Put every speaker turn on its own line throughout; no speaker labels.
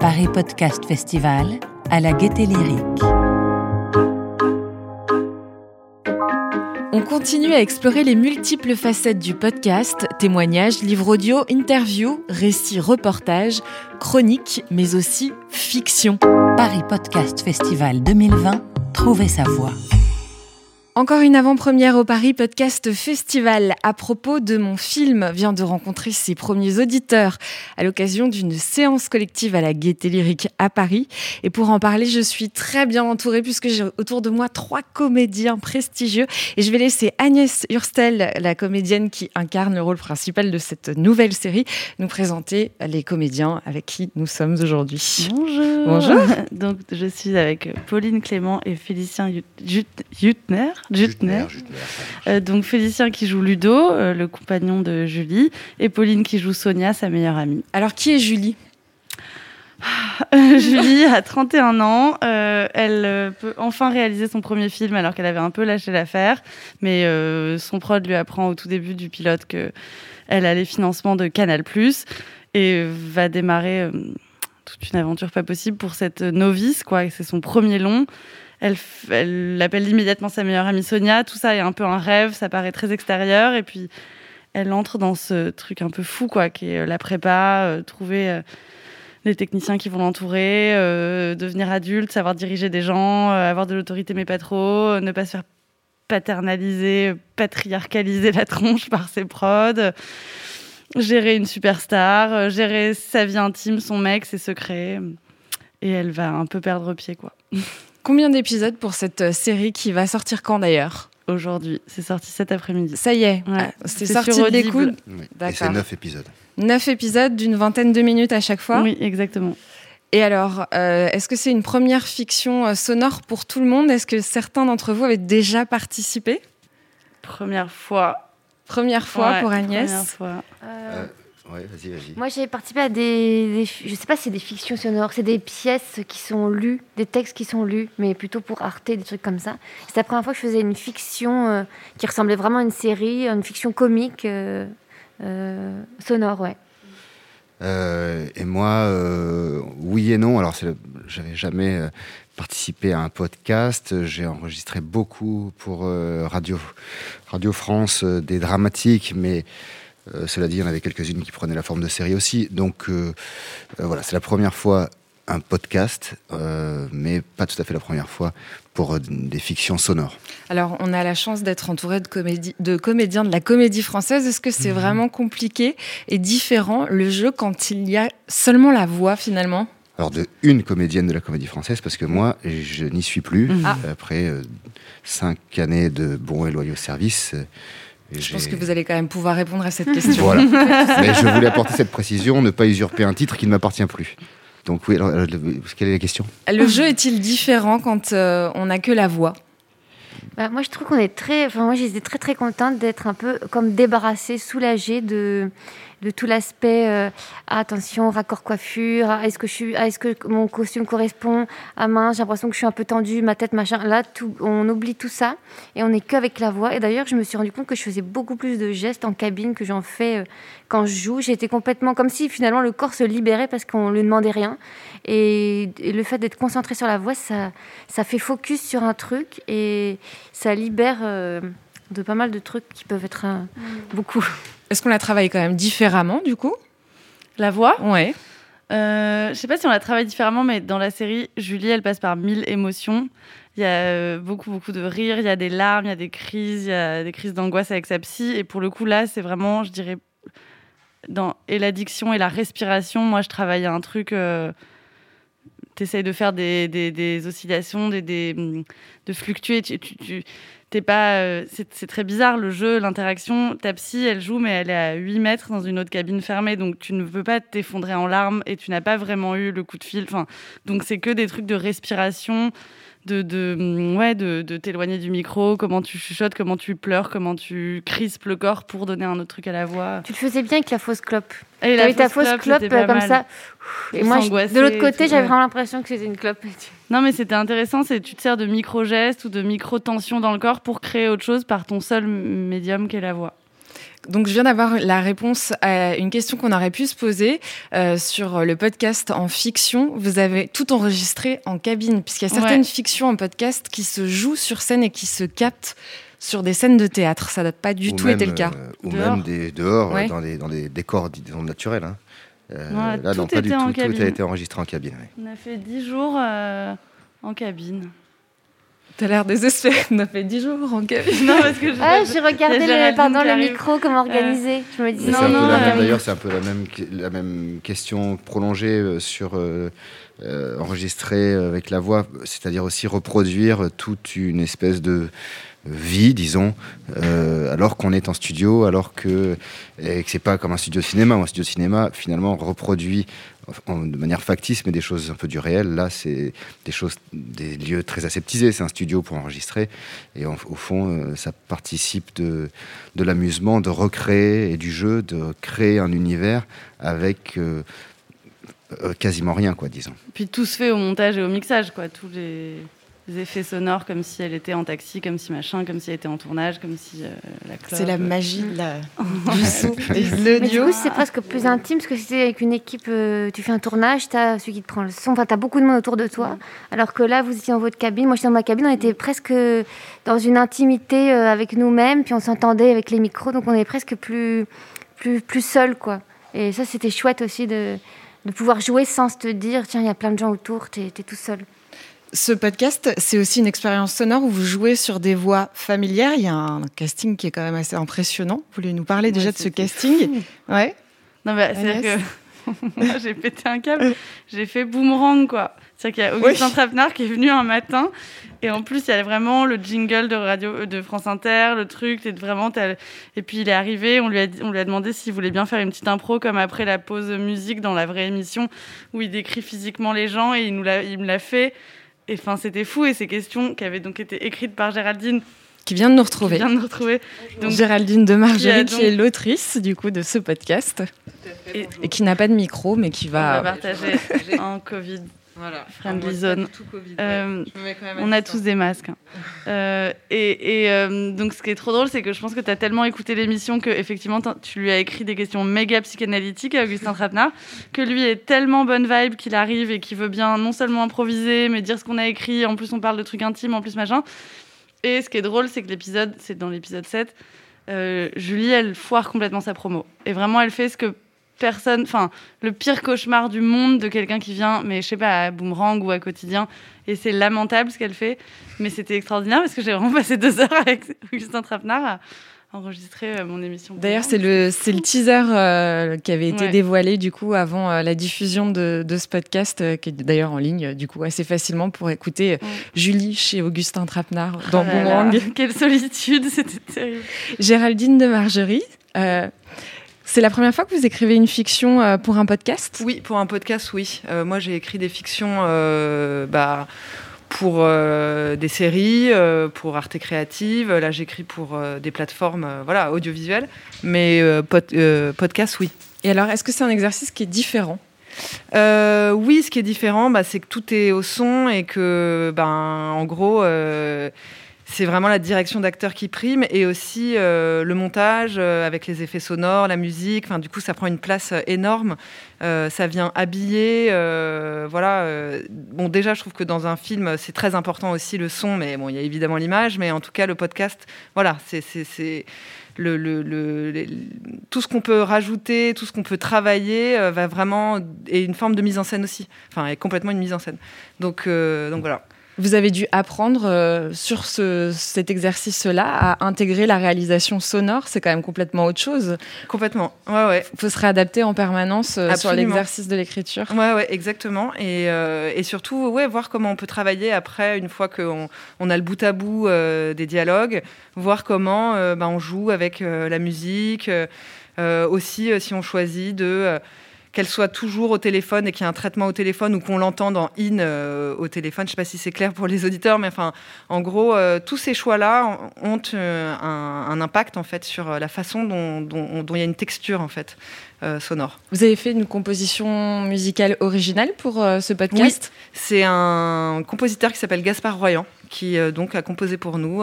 Paris Podcast Festival à la Gaieté Lyrique.
On continue à explorer les multiples facettes du podcast, témoignages, livres audio, interviews, récits, reportages, chroniques, mais aussi fiction.
Paris Podcast Festival 2020, trouvez sa voix.
Encore une avant-première au Paris Podcast Festival à propos de mon film vient de rencontrer ses premiers auditeurs à l'occasion d'une séance collective à la Gaieté Lyrique à Paris. Et pour en parler, je suis très bien entourée puisque j'ai autour de moi trois comédiens prestigieux. Et je vais laisser Agnès Hurstel, la comédienne qui incarne le rôle principal de cette nouvelle série, nous présenter les comédiens avec qui nous sommes aujourd'hui.
Bonjour.
Bonjour.
Donc, je suis avec Pauline Clément et Félicien Jutner. Jutner. Euh, donc Félicien qui joue Ludo, euh, le compagnon de Julie, et Pauline qui joue Sonia, sa meilleure amie.
Alors qui est Julie?
Julie a 31 ans. Euh, elle peut enfin réaliser son premier film alors qu'elle avait un peu lâché l'affaire. Mais son prod lui apprend au tout début du pilote qu'elle a les financements de Canal et va démarrer toute une aventure pas possible pour cette novice. quoi. C'est son premier long. Elle, elle appelle immédiatement sa meilleure amie Sonia. Tout ça est un peu un rêve, ça paraît très extérieur. Et puis, elle entre dans ce truc un peu fou, quoi, qui est euh, la prépa, euh, trouver euh, les techniciens qui vont l'entourer, devenir adulte, savoir diriger des gens, avoir de l'autorité mais pas trop, ne pas se faire paternaliser, patriarcaliser la tronche par ses prods, gérer une superstar, gérer sa vie intime, son mec, ses secrets. Et elle va un peu perdre pied, quoi.
Combien d'épisodes pour cette euh, série qui va sortir quand d'ailleurs?
Aujourd'hui, c'est sorti cet après-midi.
Ça y est,
ouais.
c'est sorti des.
Oui. Et c'est neuf épisodes.
Neuf épisodes d'une vingtaine de minutes à chaque fois.
Oui, exactement.
Et alors, euh, est-ce que c'est une première fiction euh, sonore pour tout le monde? Est-ce que certains d'entre vous avaient déjà participé?
Première fois.
Première fois
ouais,
pour Agnès.
Première fois.
Euh... Ouais, vas-y, vas-y.
Moi, j'ai participé à des, des, Je sais pas si c'est des fictions sonores, c'est des pièces qui sont lues, des textes qui sont lus, mais plutôt pour Arte, des trucs comme ça. C'est la première fois que je faisais une fiction euh, qui ressemblait vraiment à une série, une fiction comique euh, euh, sonore, ouais.
Et moi, oui et non. Alors, j'avais jamais participé à un podcast. J'ai enregistré beaucoup pour Radio, Radio France, des dramatiques, mais cela dit, il y en avait quelques-unes qui prenaient la forme de série aussi. Donc euh, euh, voilà, c'est la première fois un podcast, mais pas tout à fait la première fois pour des fictions sonores.
Alors, on a la chance d'être entouré de, comédie, de, comédiens de la comédie française. Est-ce que c'est mmh. vraiment compliqué et différent le jeu quand il y a seulement la voix finalement?
Alors de une comédienne de la comédie française, parce que moi, je n'y suis plus.
Mmh.
Après euh, cinq années de bons et loyaux services,
et je pense que vous allez quand même pouvoir répondre à cette question.
Voilà. Mais je voulais apporter cette précision, ne pas usurper un titre qui ne m'appartient plus. Donc oui, alors, euh, quelle est la question?
Le jeu est-il différent quand euh, on n'a que la voix?
Bah, Moi, je trouve qu'on est très... Enfin, moi, j'étais très, très contente d'être un peu comme débarrassée, soulagée de de tout l'aspect euh, attention, raccord coiffure, ah, est-ce que, je suis, ah, est-ce que mon costume correspond à main, j'ai l'impression que je suis un peu tendue, ma tête, machin. Là, tout, on oublie tout ça et on n'est qu'avec la voix. Et d'ailleurs, je me suis rendu compte que je faisais beaucoup plus de gestes en cabine que j'en fais euh, quand je joue. J'étais complètement comme si finalement le corps se libérait parce qu'on ne lui demandait rien. Et, le fait d'être concentré sur la voix, ça, ça fait focus sur un truc et ça libère. Euh, de pas mal de trucs qui peuvent être un, beaucoup.
Est-ce qu'on la travaille quand même différemment du coup?
La voix?
Ouais.
Euh, je sais pas si on la travaille différemment, mais dans la série, Julie, elle passe par mille émotions. Il y a euh, beaucoup, beaucoup de rires, il y a des larmes, il y a des crises, il y a des crises d'angoisse avec sa psy. Et pour le coup, là, c'est vraiment, je dirais, dans et l'addiction et la respiration. Moi, je travaille à un truc. Euh, tu essayes de faire des, des, des oscillations, des, des, de fluctuer. Tu, tu, t'es pas. Euh, c'est très bizarre le jeu, l'interaction. Ta psy, elle joue, mais elle est à 8 mètres dans une autre cabine fermée, donc tu ne veux pas t'effondrer en larmes et tu n'as pas vraiment eu le coup de fil. Enfin, donc c'est que des trucs de respiration, de, de, mm, ouais, de, de t'éloigner du micro, comment tu chuchotes, comment tu pleures, comment tu crispes le corps pour donner un autre truc à la voix.
Tu le faisais bien avec la fausse clope.
Et
T'avais ta fausse clope euh, comme
mal.
ça. Et moi, je- de l'autre côté, j'avais vraiment l'impression que c'était une clope.
Non, mais c'était intéressant, c'est tu te sers de micro-gestes ou de micro-tensions dans le corps pour créer autre chose par ton seul médium qu'est la voix.
Donc, je viens d'avoir la réponse à une question qu'on aurait pu se poser euh, sur le podcast en fiction. Vous avez tout enregistré en cabine, puisqu'il y a certaines
Ouais.
fictions en podcast qui se jouent sur scène et qui se captent sur des scènes de théâtre. Ça n'a pas du
Ou
tout
même,
été le cas.
euh, ou
Dehors.
même des, dehors,
Ouais.
dans, des, dans des décors, disons, naturels. hein. Euh,
Ouais,
là,
tout
non, pas du
en
tout. Tout
cabine.
a été enregistré en cabine. ouais.
On a fait 10 jours euh, en cabine.
T'as l'air désespéré. On a fait 10 jours en cabine.
non, parce que je-
Ah, j'ai regardé le, pardon, le micro, comment organiser. Je me disais,
Mais
Non,
c'est un peu
non,
la
euh,
même- D'ailleurs, c'est un peu la même, la même question prolongée euh, sur euh, euh, enregistrer avec la voix, c'est-à-dire aussi reproduire toute une espèce de vie, disons, euh, alors qu'on est en studio, alors que, et que c'est pas comme un studio cinéma. Un studio cinéma, finalement, reproduit de manière factice, mais des choses un peu du réel. Là, c'est des choses, des lieux très aseptisés. C'est un studio pour enregistrer, et au fond, euh, ça participe de, de l'amusement, de recréer et du jeu, de créer un univers avec euh, quasiment rien, quoi, disons.
Puis tout se fait au montage et au mixage, quoi. Tous les, les effets sonores, comme si elle était en taxi, comme si machin, comme si elle était en tournage, comme si euh, la clope.
C'est la magie de la- du son et de
Mais du
l'audio.
coup, c'est presque plus intime parce que c'était avec une équipe, euh, tu fais un tournage, tu as celui qui te prend le son, enfin, tu as beaucoup de monde autour de toi. Alors que là, vous étiez dans votre cabine, moi j'étais dans ma cabine, on était presque dans une intimité euh, avec nous-mêmes, puis on s'entendait avec les micros, donc on est presque plus, plus, plus seul, quoi. Et ça, c'était chouette aussi de, de pouvoir jouer sans se te dire, tiens, il y a plein de gens autour, tu es, tout seul.
Ce podcast, c'est aussi une expérience sonore où vous jouez sur des voix familières. Il y a un casting qui est quand même assez impressionnant. Vous voulez nous parler déjà de ce casting? Ouais.
Non, bah, c'est-à-dire que moi, j'ai pété un câble. J'ai fait boomerang, quoi. C'est-à-dire qu'il y a Augustin
Oui.
Trapenard qui est venu un matin. Et en plus, il y a vraiment le jingle de radio euh, de France Inter, le truc. t'es vraiment, t'as- et puis il est arrivé, on lui, a, on lui a demandé s'il voulait bien faire une petite impro comme après la pause musique dans la vraie émission où il décrit physiquement les gens et il, nous l'a, il me l'a fait. Et enfin, c'était fou. Et ces questions qui avaient donc été écrites par Géraldine,
Qui vient de nous
qui
retrouver.
vient de nous retrouver. Donc,
Géraldine de Margerie,
qui
qui est l'autrice du coup de ce podcast
et,
et qui n'a pas de micro, mais qui
on va
va.
partager en Covid.
Voilà.
Friendly zone. Euh, On a tous des masques. hein. Euh, et et, euh, donc, ce qui est trop drôle, c'est que je pense que tu as tellement écouté l'émission que effectivement, tu lui as écrit des questions méga psychanalytiques à Augustin Trapenard, que lui est tellement bonne vibe qu'il arrive et qu'il veut bien non seulement improviser, mais dire ce qu'on a écrit. En plus, on parle de trucs intimes, en plus, machin. Et ce qui est drôle, c'est que l'épisode, c'est dans l'épisode 7, euh, Julie, elle foire complètement sa promo. Et vraiment, elle fait ce que personne, enfin, le pire cauchemar du monde de quelqu'un qui vient, mais je sais pas, à Boomerang ou à Quotidien. Et c'est lamentable ce qu'elle fait. Mais c'était extraordinaire parce que j'ai vraiment passé deux heures avec Augustin Trapenard à enregistrer euh, mon émission.
D'ailleurs, c'est le, c'est le teaser euh, qui avait été
Ouais.
dévoilé du coup avant euh, la diffusion de, de ce podcast, euh, qui est d'ailleurs en ligne du coup assez facilement pour écouter
Ouais.
Julie chez Augustin Trapenard dans
Oh là,
Boomerang.
Quelle solitude, c'était terrible.
Géraldine de Margerie, c'est la première fois que vous écrivez une fiction euh, pour un podcast?
Oui, pour un podcast, oui. Euh, moi, j'ai écrit des fictions euh, bah, pour euh, des séries, pour Arte Créative. Là, j'écris pour des plateformes voilà, audiovisuelles. Mais pod- podcast, oui.
Et alors, est-ce que c'est un exercice qui est différent?
Euh, oui, ce qui est différent, bah, c'est que tout est au son et que, ben, en gros, euh, c'est vraiment la direction d'acteur qui prime et aussi euh, le montage euh, avec les effets sonores, la musique. Enfin, du coup, ça prend une place euh, énorme. Ça vient habiller. voilà. bon, déjà, je trouve que dans un film, c'est très important aussi le son, mais bon, il y a évidemment l'image, mais en tout cas, le podcast, voilà, c'est tout ce qu'on peut rajouter, tout ce qu'on peut travailler va vraiment et une forme de mise en scène aussi. Enfin, est complètement une mise en scène. Donc, donc voilà.
Vous avez dû apprendre euh, sur ce, cet exercice-là à intégrer la réalisation sonore. C'est quand même complètement autre chose.
Complètement. Ouais, ouais.
Il faut se réadapter en permanence euh, sur l'exercice de l'écriture.
Ouais, ouais, exactement. Et, euh, et surtout, ouais, voir comment on peut travailler après, une fois qu'on on a le bout à bout euh, des dialogues, voir comment bah, on joue avec la musique. aussi, si on choisit de qu'elle soit toujours au téléphone et qu'il y ait un traitement au téléphone ou qu'on l'entende en in euh, au téléphone. Je ne sais pas si c'est clair pour les auditeurs, mais enfin, en gros, euh, tous ces choix-là ont euh, un, un, impact en fait sur la façon dont, dont, dont il y a une texture en fait. Sonore.
Vous avez fait une composition musicale originale pour ce podcast?
Oui, c'est un compositeur qui s'appelle Gaspard Royan qui donc a composé pour nous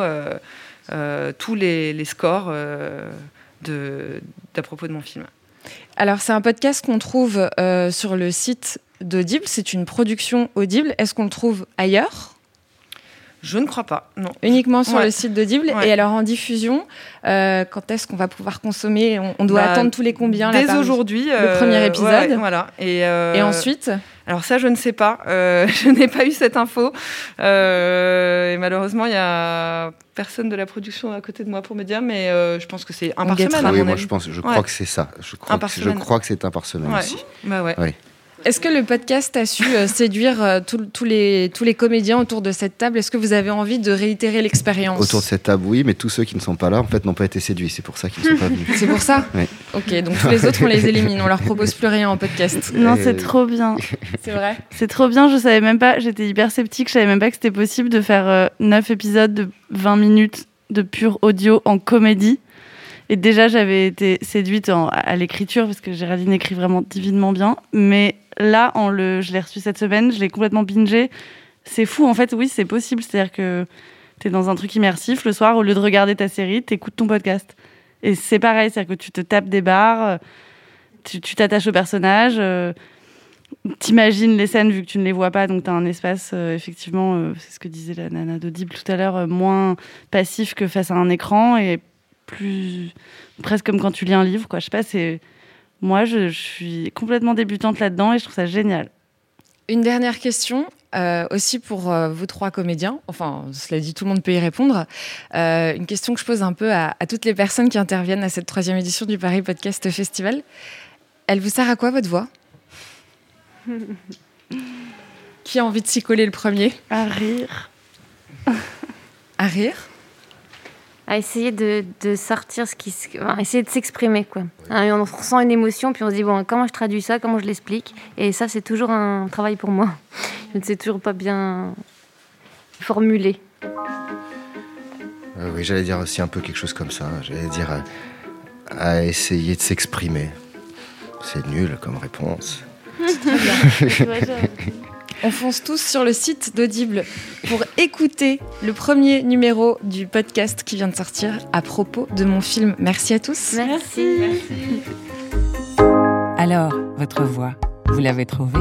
tous les, les scores d'à propos de mon film.
Alors c'est un podcast qu'on trouve sur le site d'Audible, c'est une production Audible. Est-ce qu'on le trouve ailleurs?
Je ne crois pas, non.
Uniquement sur ouais. le site d'Audible. Ouais. Et alors en diffusion, euh, quand est-ce qu'on va pouvoir consommer? On, on, doit bah, attendre tous les combien
Dès aujourd'hui.
Euh, le premier épisode.
Ouais, voilà. Et, euh,
et, ensuite?
Alors ça, je ne sais pas. Euh, je n'ai pas eu cette info. Euh, et malheureusement, il y a personne de la production à côté de moi pour me dire, mais je pense que c'est un par semaine.
Oui,
moi
avis. je pense, je crois que c'est ça. Je crois, que, je crois que c'est un par semaine aussi.
Bah ouais.
Oui.
Est-ce que le podcast a su euh, séduire euh, tous les, tous les comédiens autour de cette table? Est-ce que vous avez envie de réitérer l'expérience?
Autour de cette table, oui, mais tous ceux qui ne sont pas là, en fait, n'ont pas été séduits. C'est pour ça qu'ils ne sont pas venus.
C'est pour ça?
Oui.
Ok, donc tous les autres, on les élimine. On leur propose plus rien en podcast.
Non, c'est trop bien.
C'est vrai?
C'est trop bien. Je savais même pas, j'étais hyper sceptique. Je savais même pas que c'était possible de faire euh, 9 épisodes de 20 minutes de pur audio en comédie. Et déjà, j'avais été séduite à l'écriture parce que Géraldine écrit vraiment divinement bien. Mais là, le, je l'ai reçu cette semaine, je l'ai complètement bingé. C'est fou, en fait, oui, c'est possible. C'est-à-dire que tu es dans un truc immersif. Le soir, au lieu de regarder ta série, tu écoutes ton podcast. Et c'est pareil, c'est-à-dire que tu te tapes des barres, tu t'attaches au personnage, euh, t'imagines les scènes vu que tu ne les vois pas, donc tu as un espace, euh, effectivement, euh, c'est ce que disait la nana d'Audible tout à l'heure, euh, moins passif que face à un écran et plus presque comme quand tu lis un livre quoi. Je sais pas c'est moi je, je, suis complètement débutante là-dedans et je trouve ça génial.
Une dernière question euh, aussi pour euh, vous trois comédiens. Enfin cela dit tout le monde peut y répondre. Euh, une question que je pose un peu à, à, toutes les personnes qui interviennent à cette troisième édition du Paris Podcast Festival. Elle vous sert à quoi votre voix? Qui a envie de s'y coller le premier?
À rire.
À rire?
À essayer de, de sortir ce qui enfin, essayer de s'exprimer quoi. Hein, on ressent une émotion puis on se dit bon comment je traduis ça comment je l'explique? Et ça c'est toujours un travail pour moi. Je ne sais toujours pas bien formuler.
Euh, oui j'allais dire aussi un peu quelque chose comme ça j'allais dire à, à essayer de s'exprimer. C'est nul comme réponse
on fonce tous sur le site d'Audible pour écouter le premier numéro du podcast qui vient de sortir à propos de mon film. Merci à tous.
Merci.
Merci. Alors, votre voix, vous l'avez trouvée?